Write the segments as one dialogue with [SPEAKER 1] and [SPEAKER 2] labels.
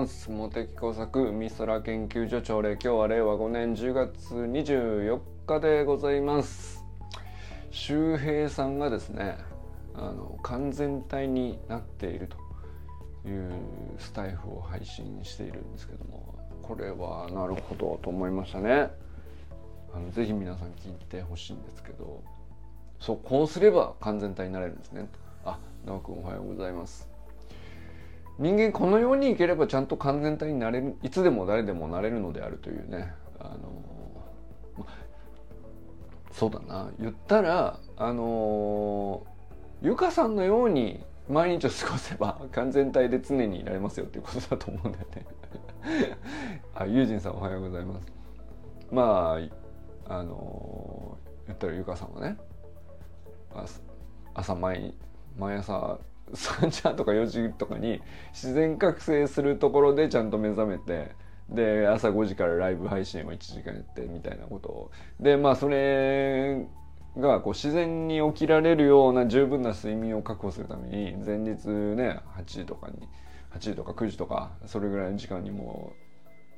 [SPEAKER 1] ます。茂木工作美空研究所朝礼今日は令和5年10月24日でございます。周平さんがですねあの完全体になっているというスタイフを配信しているんですけどもこれはなるほどと思いましたね。あのぜひ皆さん聞いてほしいんですけどそうこうすれば完全体になれるんですね。あ直くんおはようございます。人間このようにいければちゃんと完全体になれるいつでも誰でもなれるのであるというね。あのそうだな。言ったらあのゆかさんのように毎日を過ごせば完全体で常にいられますよっていうことだと思うんだよね。あユージンさんおはようございます。まああの言ったらゆかさんはね朝毎毎朝3時半とか4時とかに自然覚醒するところでちゃんと目覚めてで朝5時からライブ配信を1時間やってみたいなことを。でまあそれがこう自然に起きられるような十分な睡眠を確保するために前日ね8時とかに8時とか9時とかそれぐらいの時間にも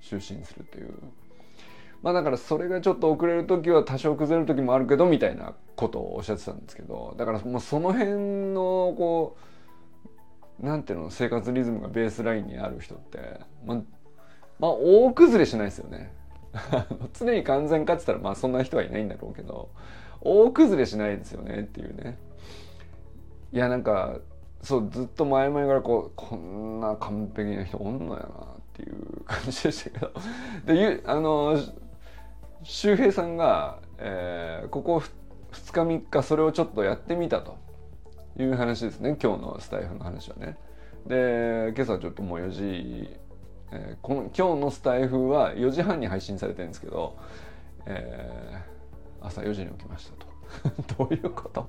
[SPEAKER 1] う就寝するという。まあだからそれがちょっと遅れる時は多少崩れる時もあるけどみたいなことをおっしゃってたんですけどだからもうその辺のこうなんていうの生活リズムがベースラインにある人って。ままあ大崩れしないですよね。常に完全かって言ったらまあそんな人はいないんだろうけど大崩れしないですよねっていうね。いやなんかそうずっと前々からこうこんな完璧な人おんのやなっていう感じでしたけど。であの周平さんが、えー、ここ2日3日それをちょっとやってみたと。いう話ですね今日のスタイフの話はね。で今朝ちょっともう4時、えー、この今日のスタイフは4時半に配信されてるんですけど、えー、朝4時に起きましたと どういうこと？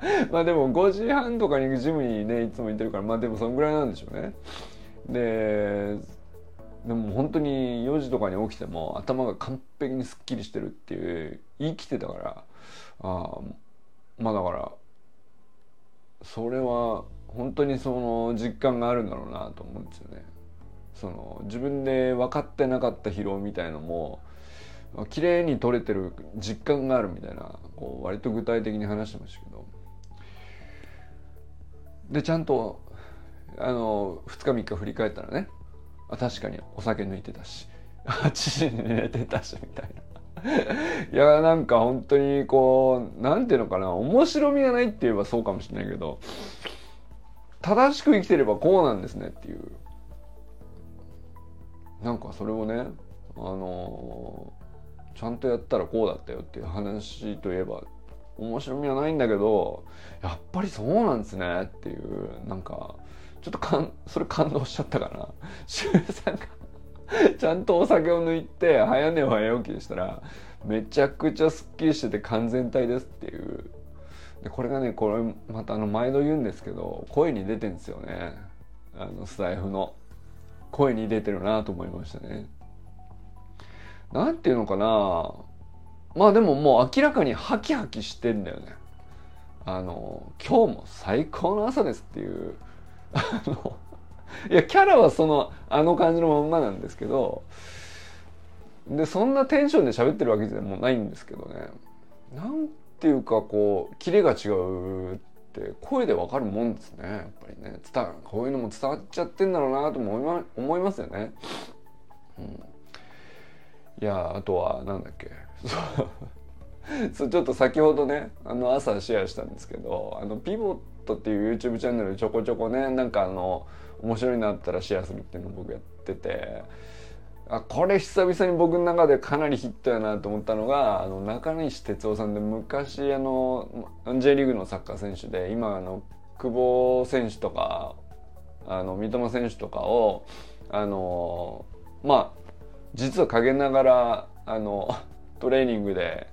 [SPEAKER 1] まあでも5時半とかにジムにねいつも行ってるからまあでもそのぐらいなんでしょうね。ででも本当に4時とかに起きても頭が完璧にすっきりしてるっていう言い切ってたからあまあだからそれは本当にその実感があるんだろうなと思うんですよね。その自分で分かってなかった疲労みたいのも綺麗に取れてる実感があるみたいなこう割と具体的に話してましたけどでちゃんとあの2日3日振り返ったらね確かにお酒抜いてたし 8時に寝てたしみたいな。いやなんか本当にこう何ていうのかな面白みがないって言えばそうかもしれないけど正しく生きてればこうなんですねっていうなんかそれをねあのちゃんとやったらこうだったよっていう話といえば面白みはないんだけどやっぱりそうなんですねっていうなんかちょっとかんそれ感動しちゃったかな。周さんが ちゃんとお酒を抜いて早寝早起きしたらめちゃくちゃすっきりしてて完全体ですっていう。でこれがねこれまたあの毎度言うんですけど声に出てんですよね。あのスタイフの。声に出てるなと思いましたね。なんていうのかな。まあでももう明らかにハキハキしてんだよね。あの今日も最高の朝ですっていう。あのいやキャラはそのあの感じのまんまなんですけどでそんなテンションで喋ってるわけじゃもないんですけどね。なんていうかこうキレが違うって声でわかるもんですね。やっぱりね。伝こういうのも伝わっちゃってんだろうなと思い,、ま、思いますよね。うん、いやあとはなんだっけ。そうちょっと先ほどねあの朝シェアしたんですけどあのピボットっていう YouTube チャンネルちょこちょこねなんかあの面白いなったらシェアするっていうのを僕やっててあこれ久々に僕の中でかなりヒットやなと思ったのがあの中西哲夫さんで昔あの J リーグのサッカー選手で今あの久保選手とかあの三笘選手とかをあのまあ実は陰ながらあのトレーニングで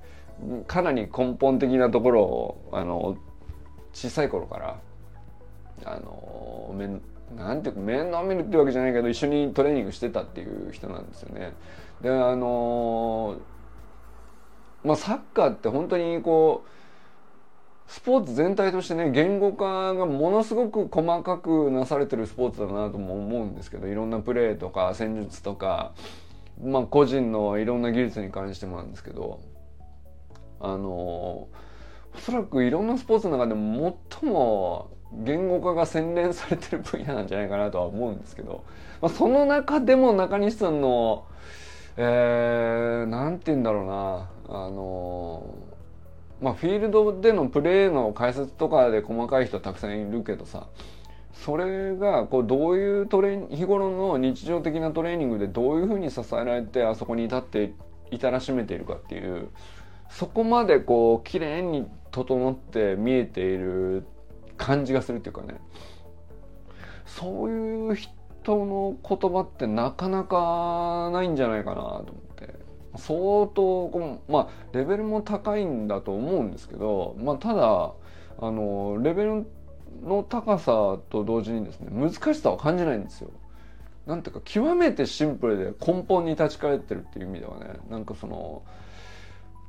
[SPEAKER 1] かなり根本的なところをあの小さい頃からあのなんていうか面倒見るってわけじゃないけど一緒にトレーニングしてたっていう人なんですよね。であのまあサッカーって本当にこうスポーツ全体としてね言語化がものすごく細かくなされてるスポーツだなとも思うんですけどいろんなプレーとか戦術とか、まあ、個人のいろんな技術に関してもなんですけどあのおそらくいろんなスポーツの中でも最も言語化が洗練されてる分野なんじゃないかなとは思うんですけど、まあ、その中でも中西さんのえー、なんて言うんだろうなあのまあフィールドでのプレーの解説とかで細かい人たくさんいるけどさそれがこうどういうトレ日頃の日常的なトレーニングでどういうふうに支えられてあそこに至って至らしめているかっていうそこまでこう綺麗に整って見えている感じがするっていうかねそういう人の言葉ってなかなかないんじゃないかなと思って相当このまあレベルも高いんだと思うんですけど、まあ、ただあのレベルの高さと同時にですね難しさを感じないんですよ。なんていうか極めてシンプルで根本に立ち返ってるっていう意味ではねなんかその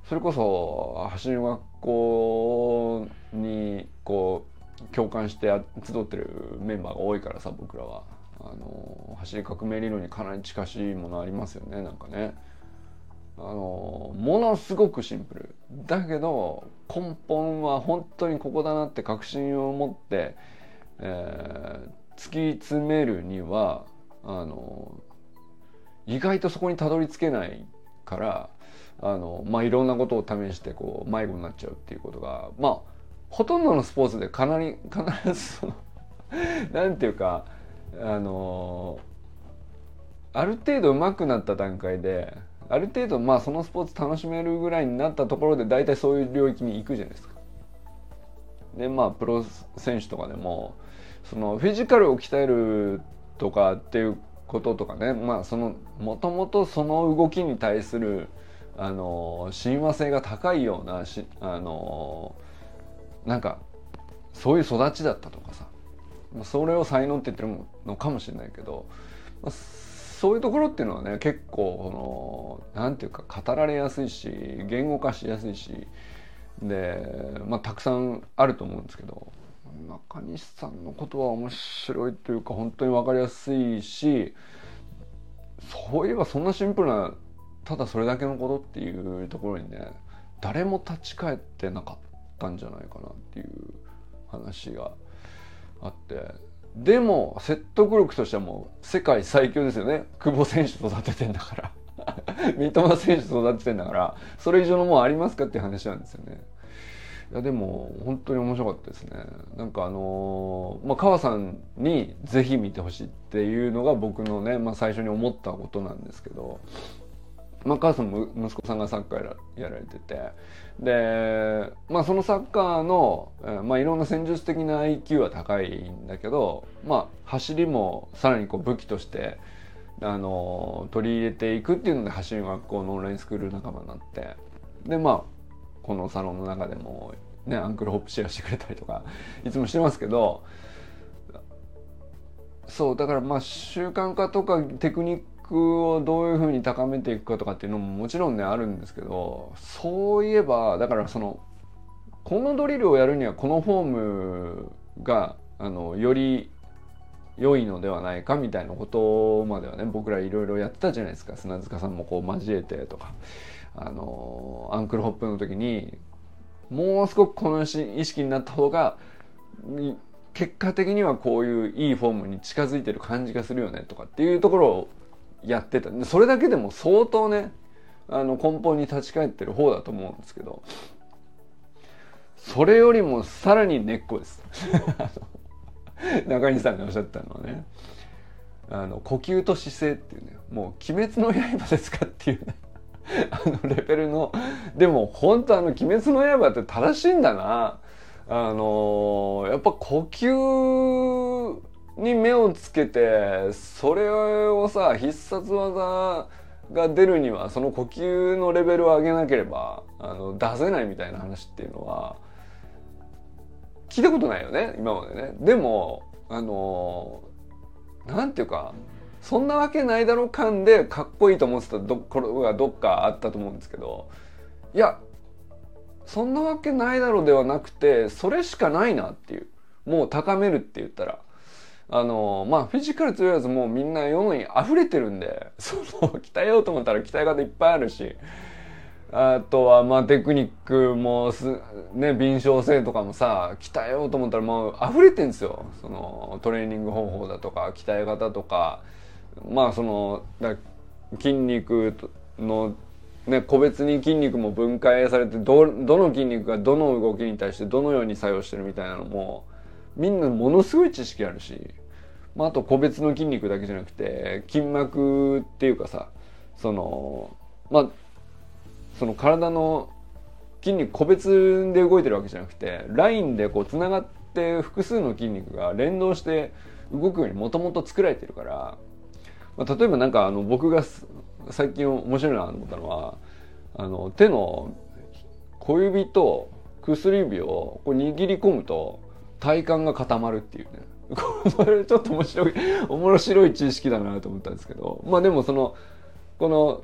[SPEAKER 1] それこそ走り学校にこう共感して集ってるメンバーが多いからさ僕らは。あの走り革命理論にかなり近しいものありますよねなんかね。あのものすごくシンプル。だけど根本は本当にここだなって確信を持って、えー、突き詰めるにはあの意外とそこにたどり着けないからあの、まあ、いろんなことを試してこう迷子になっちゃうっていうことがまあほとんどのスポーツでかなり 必ずそのなんていうかあのある程度上手くなった段階である程度まあそのスポーツ楽しめるぐらいになったところで大体そういう領域に行くじゃないですか。でまあプロ選手とかでもそのフィジカルを鍛えるとかっていうこととかねまあそのもともとその動きに対するあの親和性が高いようなしあのなんかそういう育ちだったとかさそれを才能って言ってるのかもしれないけど、まあ、そういうところっていうのはね結構このなんていうか語られやすいし言語化しやすいしで、まあ、たくさんあると思うんですけど中西さんのことは面白いというか本当に分かりやすいしそういえばそんなシンプルなただそれだけのことっていうところにね誰も立ち返ってなかった。たんじゃないかなっていう話があって。でも説得力としてはもう世界最強ですよね。久保選手育ててんだから。三笘選手育ててんだから。それ以上のもうありますかっていう話なんですよね。いやでも本当に面白かったですね。なんかあのー、まあ川さんにぜひ見てほしいっていうのが僕のね、まあ、最初に思ったことなんですけど、まあ、母さんも息子さんがサッカーやられてて。で、まあ、そのサッカーの、まあ、いろんな戦術的な IQ は高いんだけど、まあ、走りもさらにこう武器としてあの取り入れていくっていうので走り学校のオンラインスクール仲間になって。でまあこのサロンの中でも、ね、アンクルホップシェアしてくれたりとかいつもしてますけどそうだからまあ習慣化とかテクニックをどういうふうに高めていくかとかっていうのももちろんねあるんですけどそういえばだからそのこのドリルをやるにはこのフォームがあのより良いのではないかみたいなことまではね僕らいろいろやってたじゃないですか。砂塚さんもこう交えてとか。あのアンクルホップの時にもうすごくこの意識になった方が結果的にはこういういいフォームに近づいてる感じがするよねとかっていうところをやってた。それだけでも相当ねあの根本に立ち返ってる方だと思うんですけど。それよりもさらに根っこです。中西さんがおっしゃったのはね。あの呼吸と姿勢っていうね。もう「鬼滅の刃」ですかっていうね。あのレベルの。でも本当あの「鬼滅の刃」って正しいんだな。あのやっぱ呼吸に目をつけてそれをさ必殺技が出るにはその呼吸のレベルを上げなければあの出せないみたいな話っていうのは聞いたことないよね今までね。でもあのなんていうかそんなわけないだろう感でかっこいいと思ってたところがどっかあったと思うんですけどいやそんなわけないだろうではなくてそれしかないなっていうもう高めるって言ったらあのまあフィジカル強いやつもうみんな世のに溢れてるんで その鍛えようと思ったら鍛え方いっぱいあるしあとはまあテクニックもすね敏捷性とかもさ鍛えようと思ったらもう溢れてんですよ。そのトレーニング方法だとか鍛え方とか。まあその筋肉のね個別に筋肉も分解されてどどの筋肉がどの動きに対してどのように作用してるみたいなのもみんなものすごい知識あるし、まあ、あと個別の筋肉だけじゃなくて筋膜っていうかさそのまあその体の筋肉個別で動いてるわけじゃなくてラインでこうつながって複数の筋肉が連動して動くようにもともと作られてるから、まあ、例えばなんかあの僕が最近面白いなと思ったのはあの手の小指と薬指をこう握り込むと体幹が固まるっていうね。これちょっと面白い面白い知識だなと思ったんですけど。まあでもそのこの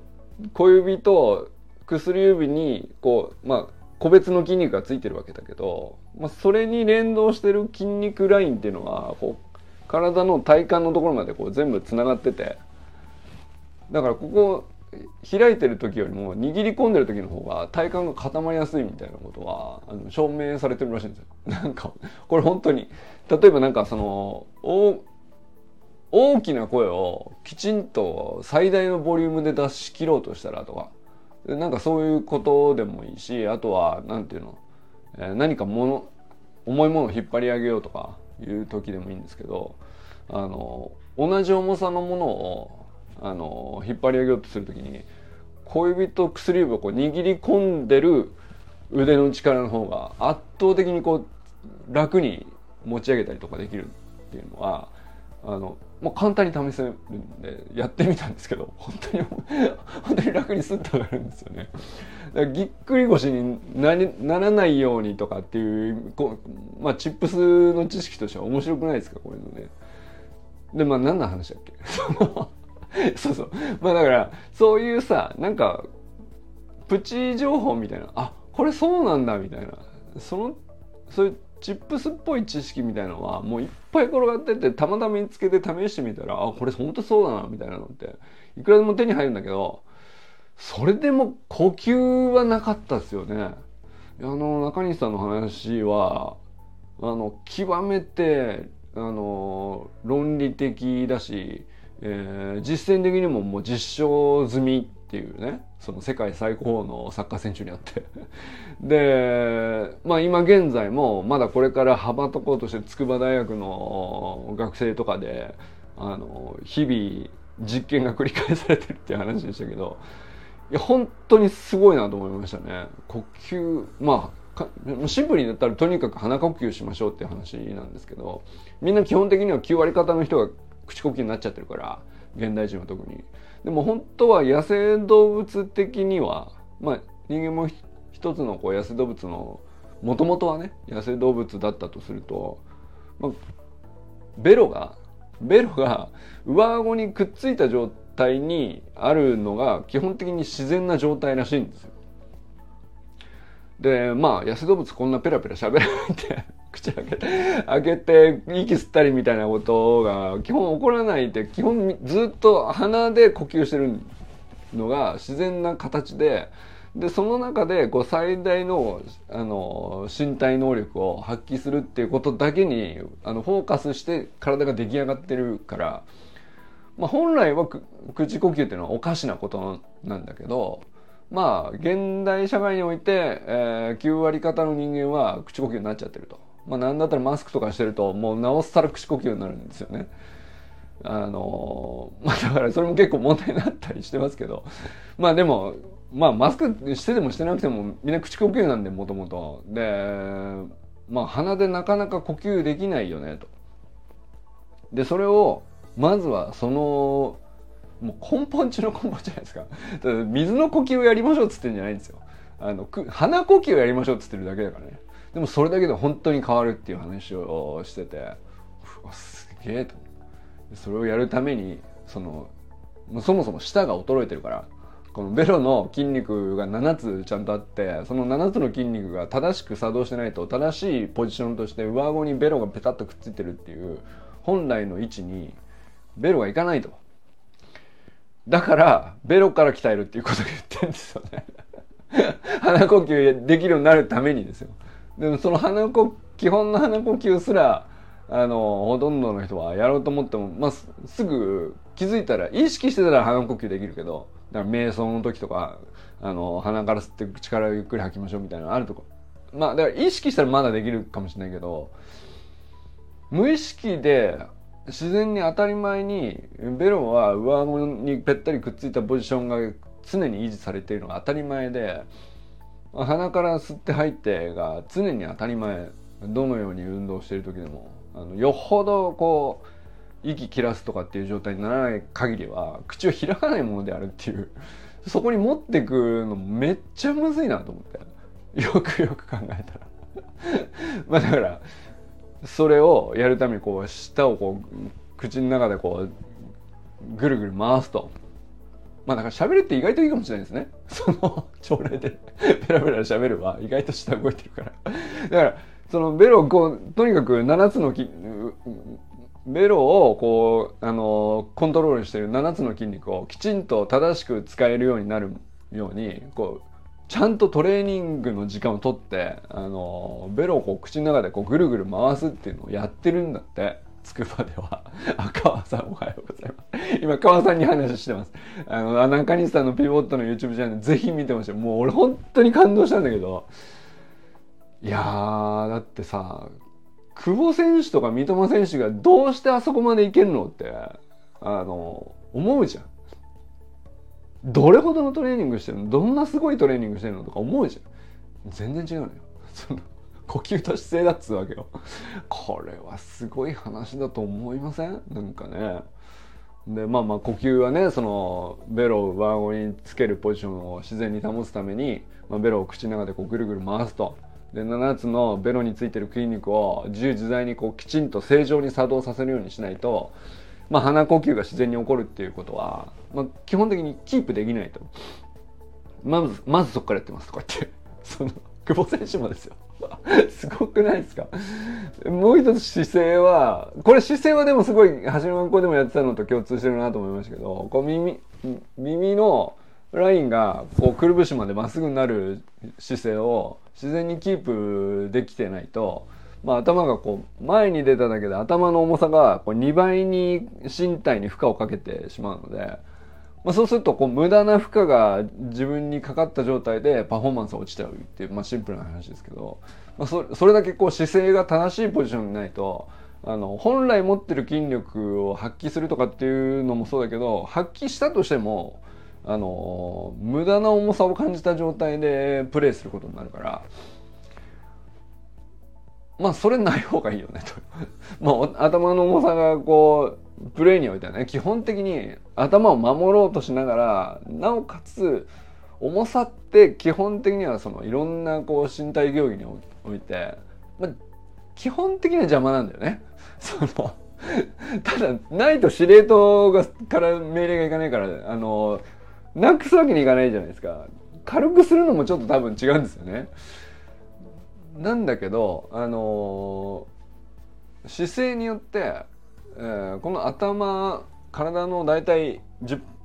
[SPEAKER 1] 小指と薬指にこうまあ個別の筋肉がついてるわけだけど、まあ、それに連動してる筋肉ラインっていうのはこう体の体幹のところまでこう全部つながってて。だからここ開いてる時よりも握り込んでる時の方が体幹が固まりやすいみたいなことはあの証明されてるらしいんですよ。なんかこれ本当に例えばなんかその大きな声をきちんと最大のボリュームで出し切ろうとしたらとかなんかそういうことでもいいしあとは何て言うの、え、何かもの重いものを引っ張り上げようとかいう時でもいいんですけどあの同じ重さのものをあの引っ張り上げようとする時に小指と薬指をこう握り込んでる腕の力の方が圧倒的にこう楽に持ち上げたりとかできるっていうのはあのもう簡単に試せるんでやってみたんですけど本当に本当に楽にスッと上がるんですよね。ぎっくり腰になならないようにとかっていうこう、まあ、チップスの知識としては面白くないですかこういうのね。でまあ何の話だっけ？そうそう。まあだからそういうさなんかプチ情報みたいな。あこれそうなんだみたいな。そのそういうチップスっぽい知識みたいなのはもういっぱい転がっててたまたま見つけて試してみたらあこれほんとそうだなみたいなのっていくらでも手に入るんだけどそれでも呼吸はなかったですよね。あの中西さんの話はあの極めてあの論理的だしえー、実践的にももう実証済みっていうねその世界最高のサッカー選手にあって。でまあ今現在もまだこれから羽ばたこうとして筑波大学の学生とかであの日々実験が繰り返されてるっていう話でしたけどいや本当にすごいなと思いましたね。呼吸まあシンプルに言ったらとにかく鼻呼吸しましょうっていう話なんですけどみんな基本的には9割方の人が口呼吸になっちゃってるから現代人は特に。でも本当は野生動物的にはまあ人間も一つのこう野生動物のもともとはね野生動物だったとすると、まあ、ベロがベロが上顎にくっついた状態にあるのが基本的に自然な状態らしいんですよ。でまあ野生動物こんなペラペラ喋らないって口開け開けて息吸ったりみたいなことが基本起こらないって基本ずっと鼻で呼吸してるのが自然な形ででその中でこう最大のあの身体能力を発揮するっていうことだけにあのフォーカスして体が出来上がってるから、まあ、本来は口呼吸っていうのはおかしなことなんだけどまあ現代社会において、えー、9割方の人間は口呼吸になっちゃってると。まあなんだったらマスクとかしてるともうなおさら口呼吸になるんですよね。あの まあだからそれも結構問題になったりしてますけど。まあでもまあマスクしててもしてなくてもみんな口呼吸なんでもともと。でまあ鼻でなかなか呼吸できないよねと。でそれをまずはそのもう根本中の根本じゃないですか。水の呼吸をやりましょうっつってんじゃないんですよ。あの鼻呼吸をやりましょうっつってるだけだからね。でもそれだけで本当に変わるっていう話をしててすげえと。それをやるためにそのそもそも舌が衰えてるからこのベロの筋肉が7つちゃんとあってその7つの筋肉が正しく作動してないと正しいポジションとして上顎にベロがペタッとくっついてるっていう本来の位置にベロがいかないと。だからベロから鍛えるっていうことを言ってるんですよね。鼻呼吸できるようになるためにですよ。でもその鼻呼基本の鼻呼吸すらあのほとんどの人はやろうと思っても、まあ、すぐ気づいたら意識してたら鼻呼吸できるけどだから瞑想の時とかあの鼻から吸って口からゆっくり吐きましょうみたいなのあるとか。まあだから意識したらまだできるかもしれないけど無意識で自然に当たり前にベロは上顎にぺったりくっついたポジションが常に維持されているのが当たり前で鼻から吸って吐いてが常に当たり前どのように運動している時でもあのよほどこう息切らすとかっていう状態にならない限りは口を開かないものであるっていう そこに持ってくのめっちゃむずいなと思ってよくよく考えたら。まあだからそれをやるためにこう舌をこう口の中でこうぐるぐる回すと。まあだから喋るって意外といいかもしれないですね。その朝礼でペラペラ喋るは意外と舌動いてるから。だからそのベロをこうとにかく7つのきベロをこうあのコントロールしてる7つの筋肉をきちんと正しく使えるようになるようにこうちゃんとトレーニングの時間をとってあのベロをこう口の中でこうぐるぐる回すっていうのをやってるんだって。つくばでは あ川さんおはようございます今川さんに話してますあの中西さんのピボットの YouTube チャンネルぜひ見てほしいもう俺本当に感動したんだけどいやだってさ久保選手とか三笘選手がどうしてあそこまでいけるのってあの思うじゃん。どれほどのトレーニングしてるのどんなすごいトレーニングしてるのとか思うじゃん。全然違うのよ。そ の呼吸と姿勢だっつうわけよ。これはすごい話だと思いません？なんかね。でまあまあ呼吸はねそのベロを上顎につけるポジションを自然に保つために、まあ、ベロを口の中でこうぐるぐる回すと。で7つのベロについてる筋肉を自由自在にこうきちんと正常に作動させるようにしないと、まあ、鼻呼吸が自然に起こるっていうことは、まあ、基本的にキープできないとまずまずそこからやってますとか言ってその久保選手もですよ すごくないですか？もう一つ姿勢はこれ姿勢はでもすごい橋の学校でもやってたのと共通してるなと思いましたけどこう耳耳のラインがこうくるぶしまでまっすぐになる姿勢を自然にキープできてないと、まあ、頭がこう前に出ただけで頭の重さがこう2倍に身体に負荷をかけてしまうので、まあ、そうするとこう無駄な負荷が自分にかかった状態でパフォーマンスが落ちちゃうっていう、まあ、シンプルな話ですけど、まあ、それだけこう姿勢が正しいポジションにないとあの本来持ってる筋力を発揮するとかっていうのもそうだけど発揮したとしてもあの無駄な重さを感じた状態でプレイすることになるからまあそれない方がいいよねと。まあ頭の重さがこうプレイにおいてはね基本的に頭を守ろうとしながらなおかつ重さって基本的にはそのいろんなこう身体競技において、まあ、基本的には邪魔なんだよね。そのただないと司令塔がから命令がいかないからあのなくすわけにいかないじゃないですか軽くするのもちょっと多分違うんですよねなんだけどあの、姿勢によって、えー、この頭体の大体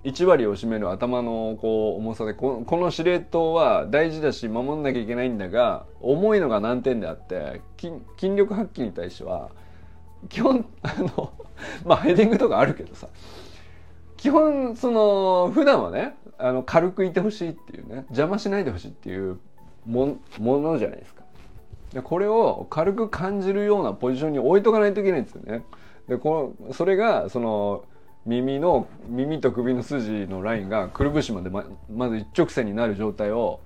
[SPEAKER 1] 1割を占める頭のこう重さでこの司令塔は大事だし守んなきゃいけないんだが重いのが難点であって筋力発揮に対しては基本 あのまあヘディングとかあるけどさ基本その普段はねあの軽くいてほしいっていうね邪魔しないでほしいっていうものじゃないですか。でこれを軽く感じるようなポジションに置いとかないといけないんですよね。でこのそれがその耳の耳と首の筋のラインがくるぶしまでままず一直線になる状態を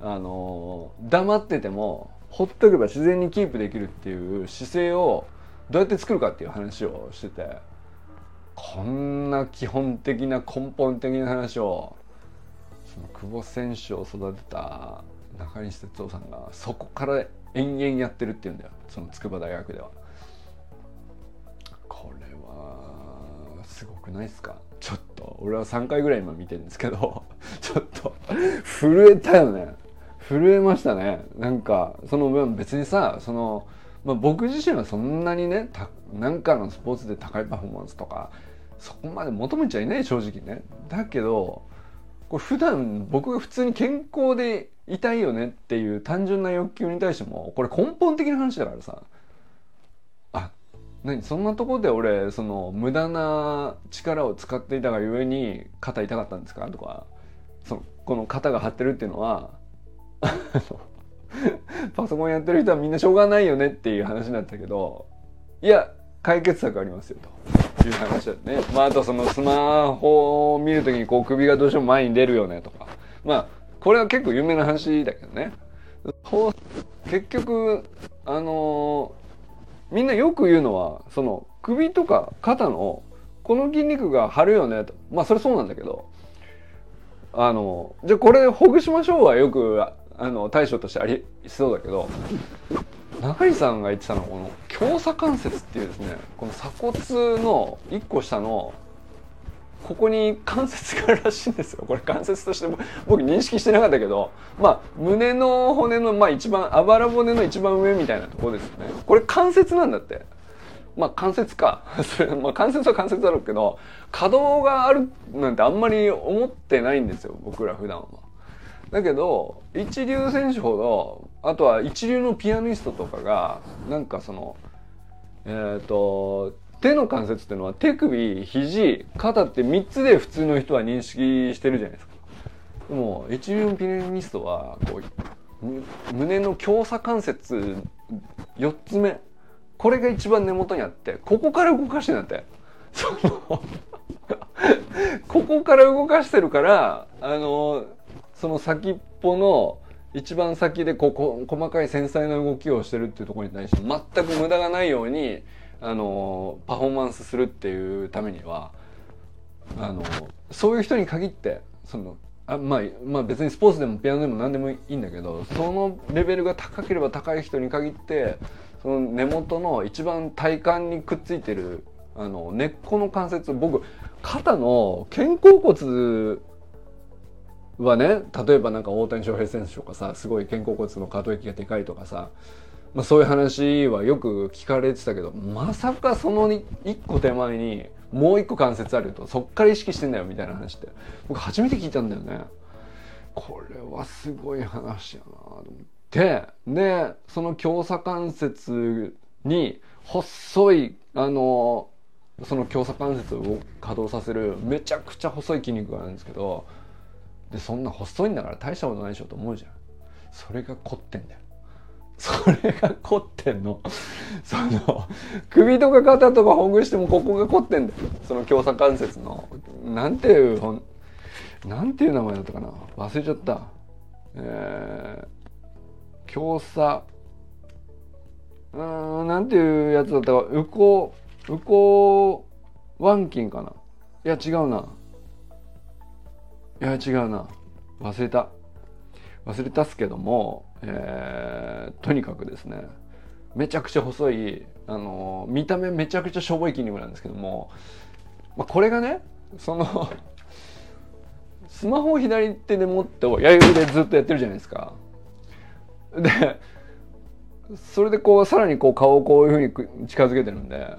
[SPEAKER 1] あの黙っててもほっとけば自然にキープできるっていう姿勢をどうやって作るかっていう話をしててこんな基本的な根本的な話をその久保選手を育てた中西哲夫さんがそこから延々やってるっていうんだよその筑波大学では。はすごくないですか？ちょっと。俺は3回ぐらい今見てるんですけど。ちょっと。震えたよね。震えましたね。なんかその分別にさその、まあ、僕自身はそんなにねなんかのスポーツで高いパフォーマンスとかそこまで求めちゃいない正直ね。だけどこれ普段僕が普通に健康でいたいよねっていう単純な欲求に対してもこれ根本的な話だからさ。何そんなとこで俺その無駄な力を使っていたがゆえに肩痛かったんですか？とかそのこの肩が張ってるっていうのは パソコンやってる人はみんなしょうがないよねっていう話になったけどいや解決策ありますよという話だよね。まああとそのスマホを見るときにこう首がどうしても前に出るよねとかまあこれは結構有名な話だけどね。結局あのー、みんなよく言うのはその首とか肩のこの筋肉が張るよねと。まあそれそうなんだけど。あのじゃあこれほぐしましょうはよくあの対処としてありそうだけど。中西さんが言ってたのはこの強鎖関節っていうですねこの鎖骨の1個下のここに関節があるらしいんですよ。これ関節として僕認識してなかったけどまあ胸の骨のまあ一番あばら骨の一番上みたいなところですよね。これ関節なんだって。まあ関節か。それ、まあ、関節は関節だろうけど可動があるなんてあんまり思ってないんですよ僕ら普段は。だけど一流選手ほどあとは一流のピアニストとかがなんかそのえっ、ー、と手の関節っていうのは手首肘肩って3つで普通の人は認識してるじゃないですか。でも一流のピアニストはこう胸の強鎖関節4つ目これが一番根元にあってここから動かしてんだってその ここから動かしてるからあのその先っぽの一番先でここ細かい繊細な動きをしてるっていうところに対して全く無駄がないようにあのパフォーマンスするっていうためにはあのそういう人に限ってそのあまあ、まあ別にスポーツでもピアノでも何でもいいんだけどそのレベルが高ければ高い人に限ってその根元の一番体幹にくっついてるあの根っこの関節僕肩の肩甲骨はね例えばなんか大谷翔平選手とかさすごい肩甲骨の可動域がでかいとかさ、まあ、そういう話はよく聞かれてたけどまさかその一個手前にもう一個関節あるとそっから意識してんだよみたいな話って僕初めて聞いたんだよね。これはすごい話やなと思って。で、その強鎖関節に細い、あの、その強鎖関節を稼働させるめちゃくちゃ細い筋肉があるんですけど、でそんな細いんだから大したことないでしょと思うじゃんそれが凝ってんだよそれが凝ってんの。その首とか肩とかほぐしてもここが凝ってんだよ。その強鎖関節の。なんていうほんなんていう名前だったかな。忘れちゃった。えー、強鎖うんなんていうやつだったか。右向右向腕筋かな。いや違うな。いや違うな。忘れた。忘れたっすけども、えー、とにかくですねめちゃくちゃ細いあの見た目めちゃくちゃしょぼい筋肉なんですけども、まあ、これがねそのスマホを左手で持って親指でずっとやってるじゃないですか。でそれでこうさらにこう顔をこういうふうに近づけてるんで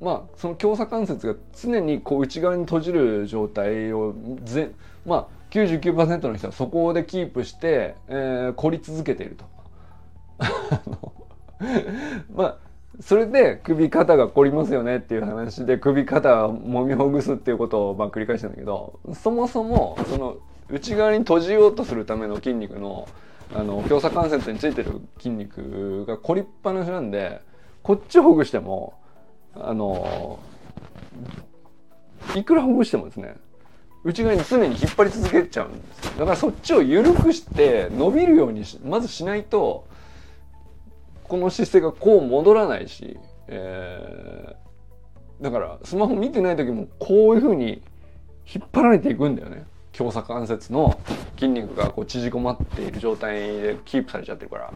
[SPEAKER 1] まあその強鎖関節が常にこう内側に閉じる状態をぜまあ99%の人はそこでキープして、えー、凝り続けていると。まあそれで首肩が凝りますよねっていう話で首肩をもみほぐすっていうことをまあ繰り返したんだけどそもそもその内側に閉じようとするための筋肉のあの強鎖関節についてる筋肉が凝りっぱなしなんでこっちほぐしてもあのいくらほぐしてもですね内側に常に引っ張り続けちゃうんですだからそっちを緩くして伸びるようにまずしないとこの姿勢がこう戻らないし、えー、だからスマホ見てない時もこういうふうに引っ張られていくんだよね。強鎖関節の筋肉がこう縮こまっている状態でキープされちゃってるから。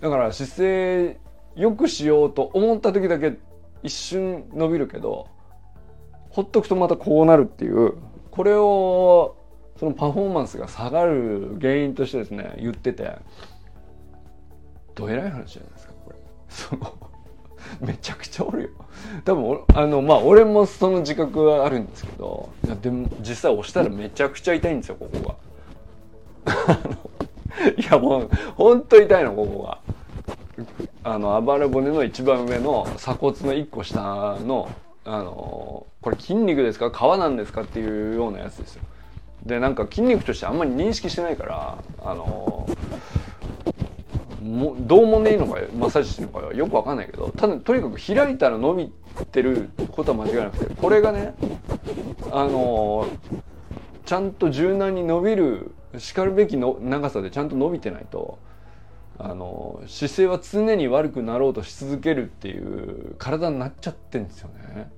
[SPEAKER 1] だから姿勢良くしようと思った時だけ一瞬伸びるけどほっとくとまたこうなるっていうこれをそのパフォーマンスが下がる原因としてですね言っててどえらい話じゃないですかこれ。そのめちゃくちゃおるよ。多分あのまあ俺もその自覚はあるんですけどでも実際押したらめちゃくちゃ痛いんですよここが。いやもうほんと痛いのここが。あのあばら骨の一番上の鎖骨の一個下のあのこれ筋肉ですか？皮なんですか？っていうようなやつですよ。でなんか筋肉としてあんまり認識してないからあのもどうもねえのかマッサージしてるのかよくわかんないけどただとにかく開いたら伸びてることは間違いなくてこれがねあのちゃんと柔軟に伸びるしかるべきの長さでちゃんと伸びてないとあの姿勢は常に悪くなろうとし続けるっていう体になっちゃってんですよね。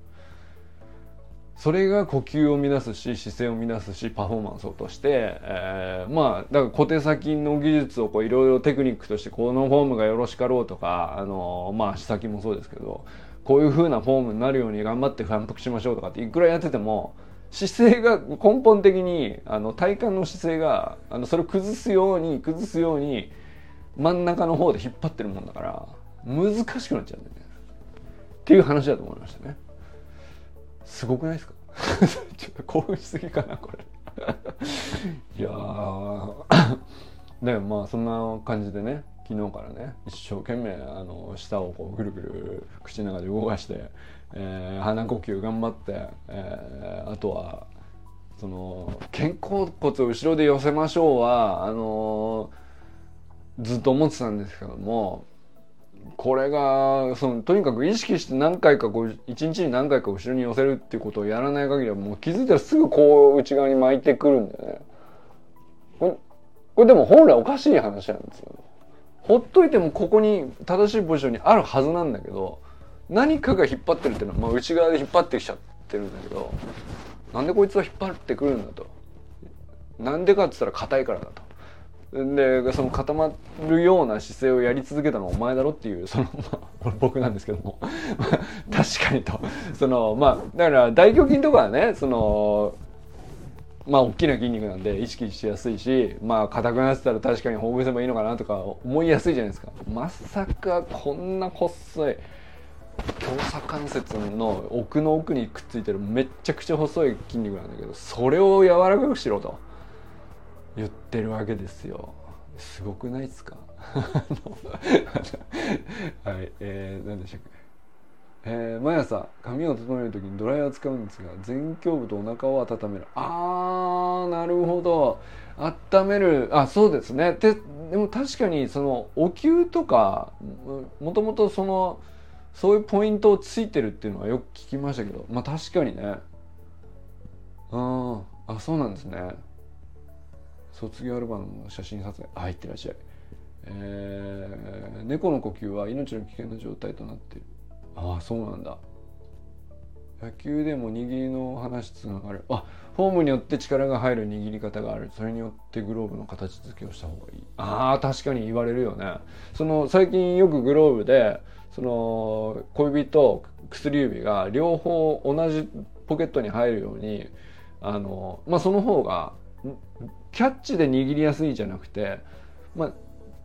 [SPEAKER 1] それが呼吸を乱すし姿勢を乱すしパフォーマンスを落として、えー、まあだから小手先の技術をいろいろテクニックとしてこのフォームがよろしかろうとかあのまあ足先もそうですけどこういう風なフォームになるように頑張って反復しましょうとかっていくらやってても姿勢が根本的にあの体幹の姿勢があのそれを崩すように崩すように真ん中の方で引っ張ってるもんだから難しくなっちゃうんだよねっていう話だと思いましたね。すごくないですか？ちょっと興奮しすぎかなこれ。いやー。でまあそんな感じでね昨日からね一生懸命あの舌をこうぐるぐる口の中で動かして、えー、鼻呼吸頑張って、えー、あとはその肩甲骨を後ろで寄せましょうはあのー、ずっと思ってたんですけどもこれがそのとにかく意識して何回かこう一日に何回か後ろに寄せるっていうことをやらない限りはもう気づいたらすぐこう内側に巻いてくるんだよね。これこれでも本来おかしい話なんですよ。ほっといてもここに正しいポジションにあるはずなんだけど何かが引っ張ってるっていうのは、まあ、内側で引っ張ってきちゃってるんだけどなんでこいつは引っ張ってくるんだと。なんでかって言ったら硬いからだと。でその固まるような姿勢をやり続けたのはお前だろっていうその、まあ、僕なんですけども。確かにと。そのまあだから大胸筋とかはねそのまあ大きな筋肉なんで意識しやすいしまあ硬くなってたら確かにほぐせばいいのかなとか思いやすいじゃないですか。まさかこんな細い強鎖関節の奥の奥にくっついてるめっちゃくちゃ細い筋肉なんだけどそれを柔らかくしろと。言ってるわけですよ。すごくないですか？はいえー、何でしたっけ？えー、毎朝髪を整える時にドライヤー使うんですが前胸部とお腹を温める。あーなるほど。温める。あそうですね。ででも確かにそのお灸とかもともとそのそういうポイントをついてるっていうのはよく聞きましたけど。まあ確かにね。うん。あそうなんですね。卒業アルバムの写真撮影入ってらっしゃい、えー、猫の呼吸は命の危険な状態となっている。ああそうなんだ。野球でも握りの話つながる。あフォームによって力が入る握り方がある。それによってグローブの形付けをした方がいい。ああ確かに言われるよね。その最近よくグローブでその小指と薬指が両方同じポケットに入るようにあのまあその方がキャッチで握りやすいじゃなくて、まあ、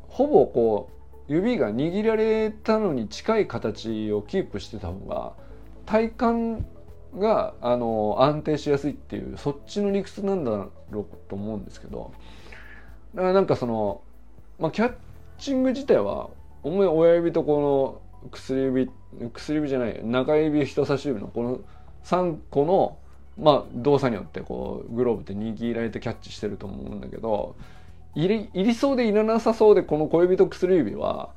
[SPEAKER 1] ほぼこう指が握られたのに近い形をキープしてた方が体幹があの安定しやすいっていうそっちの理屈なんだろうと思うんですけどだからなんかその、まあ、キャッチング自体は重い親指とこの薬指薬指じゃない中指人差し指のこの3個のまあ動作によってこうグローブって握られてキャッチしてると思うんだけどいりいりそうでいらなさそうでこの小指と薬指は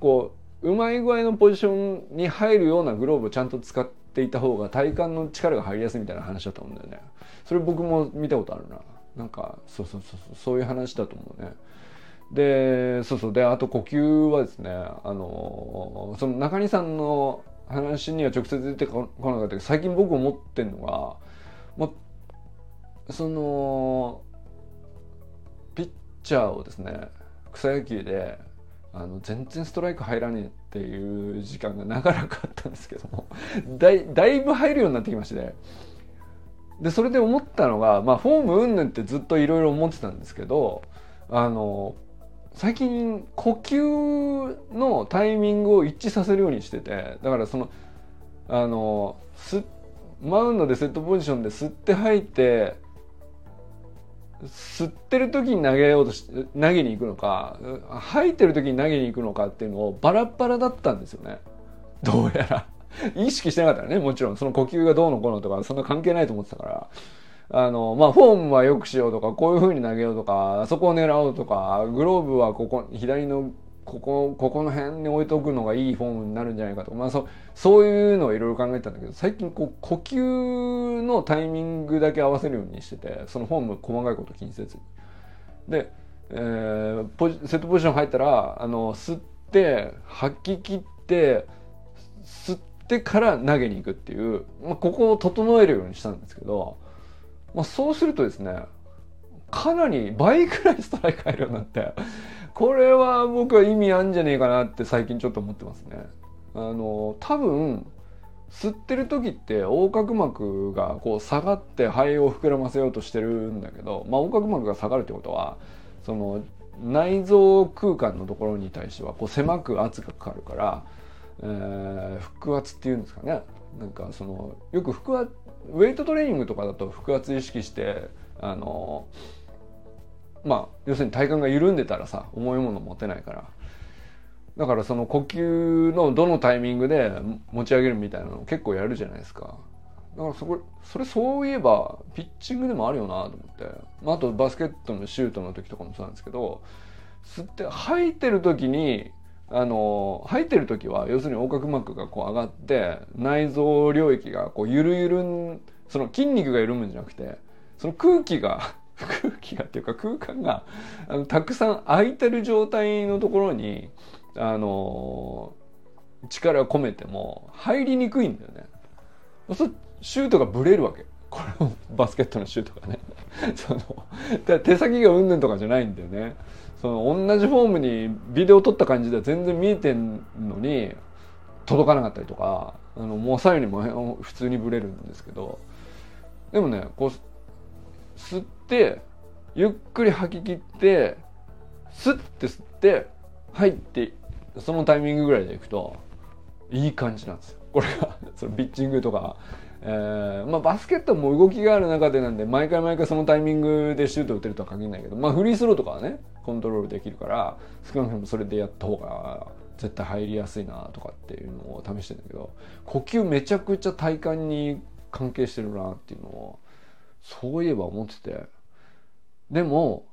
[SPEAKER 1] こううまい具合のポジションに入るようなグローブをちゃんと使っていた方が体幹の力が入りやすいみたいな話だと思うんだよね。それ僕も見たことあるな。なんかそうそうそうそうそういう話だと思うね。でそうそうであと呼吸はですねあのその中西さんの話には直接出てこなかったけど最近僕思ってんのがまあ、そのピッチャーをですね草野球であの全然ストライク入らねえっていう時間が長らくあったんですけどもだいだいぶ入るようになってきましてでそれで思ったのが、まあ、フォームうんぬんってずっといろいろ思ってたんですけどあの最近呼吸のタイミングを一致させるようにしててだからそのあのマウンドでセットポジションで吸って吐いて吸ってる時に投げようとし投げに行くのか吐いてる時に投げに行くのかっていうのをバラバラだったんですよね。どうやら。意識してなかったらね。もちろん。その呼吸がどうのこうのとかそんな関係ないと思ってたから。あのまあフォームは良くしようとかこういう風に投げようとかそこを狙おうとかグローブはここ左のここここの辺に置いておくのがいいフォームになるんじゃないかとか、まあ、そそういうのをいろいろ考えたんだけど最近こう呼吸のタイミングだけ合わせるようにしててそのフォーム細かいこと気にせずに。で、えー、ポジセットポジション入ったらあの吸って吐き切って吸ってから投げに行くっていう、まあ、ここを整えるようにしたんですけど、まあ、そうするとですねかなり倍くらいストライク入るようになってこれは僕は意味あんじゃねえかなって最近ちょっと思ってますね。あの多分吸ってる時って横隔膜がこう下がって肺を膨らませようとしてるんだけど、まあ、横隔膜が下がるってことはその内臓空間のところに対してはこう狭く圧がかかるから、えー、腹圧っていうんですかねなんかそのよく腹圧ウェイトトレーニングとかだと腹圧意識してあのまあ要するに体幹が緩んでたらさ重いもの持てないから。だからその呼吸のどのタイミングで持ち上げるみたいなの結構やるじゃないですか。だからそこそれそういえばピッチングでもあるよなと思って、まあ、あとバスケットのシュートの時とかもそうなんですけど吸って吐いてる時にあの吐いてる時は要するに横隔膜がこう上がって内臓領域がこうゆるゆるその筋肉が緩むんじゃなくてその空気が空気がっていうか空間があのたくさん空いてる状態のところにあの力を込めても入りにくいんだよね。そうシュートがブレるわけ。これバスケットのシュートがね。その手先がうんぬんとかじゃないんだよね。その同じフォームにビデオ撮った感じでは全然見えてんのに届かなかったりとかあのもう左右にも普通にブレるんですけどでもねこう吸ってゆっくり吐き切ってスッて吸って入ってそのタイミングぐらいでいくといい感じなんです。よこれが そのピッチングとか、えー、まあバスケットも動きがある中でなんで毎回毎回そのタイミングでシュート打てるとは限らないけどまあフリースローとかはねコントロールできるから少なくともそれでやった方が絶対入りやすいなとかっていうのを試してるんだけど呼吸めちゃくちゃ体幹に関係してるなっていうのをそういえば思ってて。でも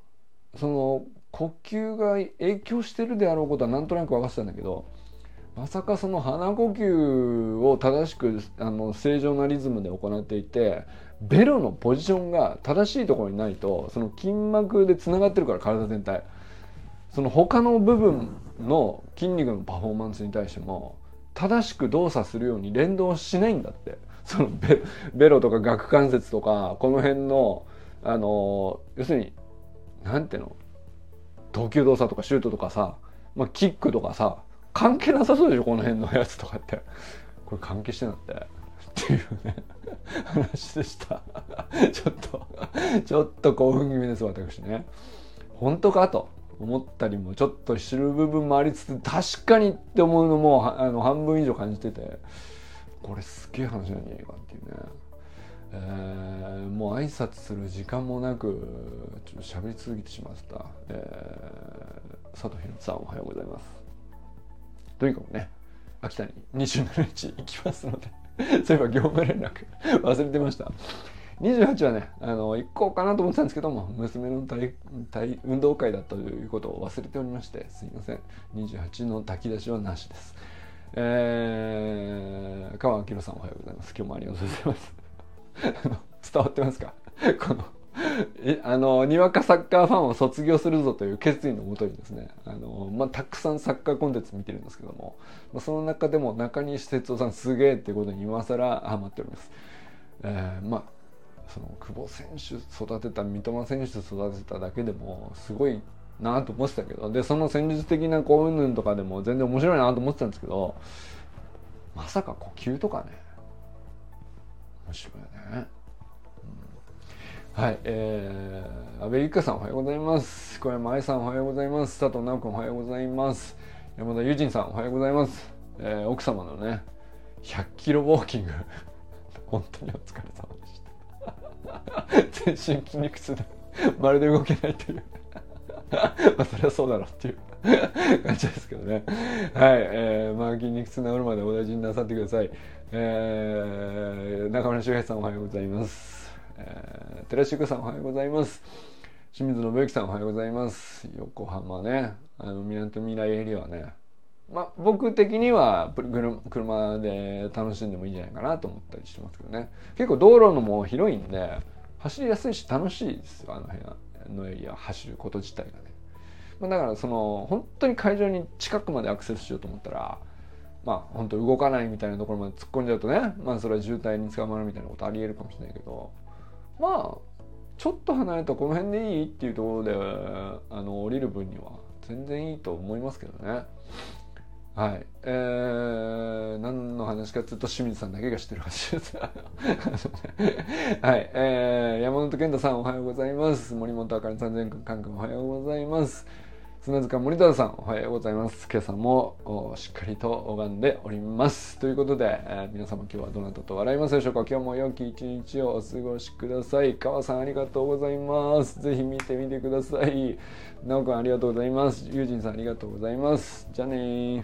[SPEAKER 1] その呼吸が影響してるであろうことはなんとなく分かってたんだけどまさかその鼻呼吸を正しくあの正常なリズムで行っていてベロのポジションが正しいところにないとその筋膜でつながってるから体全体。その他の部分の筋肉のパフォーマンスに対しても正しく動作するように連動しないんだって。そのベベロとか顎関節とかこの辺のあの要するになんていうの？投球動作とかシュートとかさ、まあ、キックとかさ関係なさそうでしょ？この辺のやつとかって。これ関係してんだって。っていうね話でした。ちょっとちょっと興奮気味です私ね。本当かと。思ったりもちょっと知る部分もありつつ確かにって思うのもあの半分以上感じてて。これすげえ話なんじゃないかっていうね、えー、もう挨拶する時間もなくちょっと喋り続けてしまった、えー、佐藤ひろさんおはようございますとにかくね秋田に27日行きますので そういえば業務連絡忘れてました28はね、あの、行こうかなと思ってたんですけども、娘の体体運動会だったということを忘れておりまして、すいません。28の炊き出しはなしです。えー、川明さんおはようございます。今日もありがとうございます。伝わってますか？このえあのにわかサッカーファンを卒業するぞという決意のもとにですねあの、まあ、たくさんサッカーコンテンツ見てるんですけども、まあ、その中でも中西哲夫さんすげえってことに今更ハマっております。えー、まあその久保選手育てた三笘選手育てただけでもすごいなと思ってたけど。でその戦術的なこううんぬんとかでも全然面白いなと思ってたんですけどまさか呼吸とかね。面白いよね、はい、えー、安倍ゆきかさんおはようございます。小山愛さんおはようございます。佐藤直君おはようございます。山田友人さんおはようございます、えー、奥様のね100キロウォーキング。本当にお疲れ様でした。全身筋肉痛でまるで動けないという。まあそれはそうだろうっていう 感じですけどね。はい、えー、まあ筋肉痛治るまでお大事になさってください。えー、中村修平さんおはようございます、えー、寺志さんおはようございます。清水信之さんおはようございます。横浜ねあの港未来エリアはねまあ僕的には車で楽しんでもいいんじゃないかなと思ったりしてますけどね。結構道路のも広いんで走りやすいし楽しいですよあの辺のエリア走ること自体がね、まあ、だからその本当に会場に近くまでアクセスしようと思ったらまあ本当動かないみたいなところまで突っ込んじゃうとねまあそれは渋滞に捕まるみたいなことありえるかもしれないけどまあちょっと離れたこの辺でいいっていうところであの降りる分には全然いいと思いますけどね。はい。えー、何の話かっていうと清水さんだけが知ってる話です。はい。えー、山本健太さんおはようございます。森本あかりさん、全国関空おはようございます。砂塚森田さんおはようございます今朝もしっかりと拝んでおりますということで、えー、皆様今日はどなたと笑いますでしょうか今日も良き一日をお過ごしください川さんありがとうございますぜひ見てみてくださいなおくんありがとうございますゆうじんさんありがとうございますじゃあね